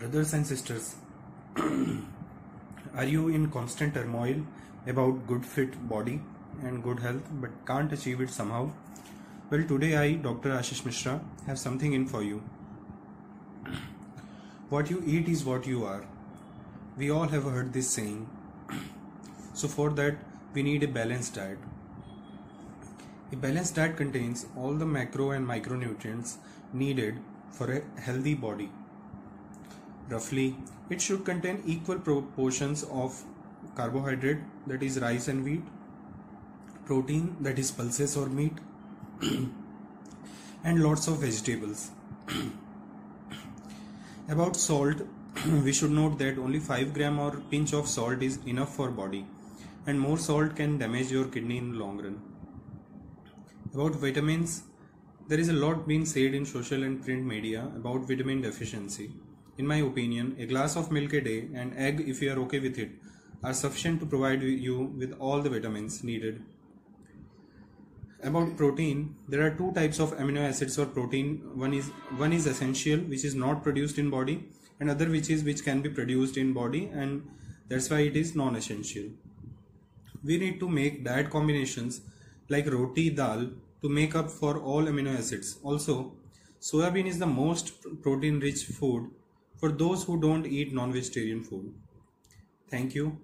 Brothers and sisters, are you in constant turmoil about good fit body and good health but can't achieve it somehow? Well, today I, Dr. Ashish Mishra, have something in for you. What you eat is what you are. We all have heard this saying. So, for that, we need a balanced diet. A balanced diet contains all the macro and micronutrients needed for a healthy body. Roughly, it should contain equal proportions of carbohydrate, that is rice and wheat, protein, that is pulses or meat, and lots of vegetables. About salt, we should note that only 5 gram or pinch of salt is enough for body and more salt can damage your kidney in long run. About vitamins, there is a lot being said in social and print media about vitamin deficiency. In my opinion, a glass of milk a day and egg if you are okay with it are sufficient to provide you with all the vitamins needed. About protein, there are two types of amino acids or protein. One is one is essential, which is not produced in body, and other which is which can be produced in body, and that's why it is non-essential. We need to make diet combinations like roti dal to make up for all amino acids. Also, soybean is the most protein rich food for those who don't eat non vegetarian food. Thank you.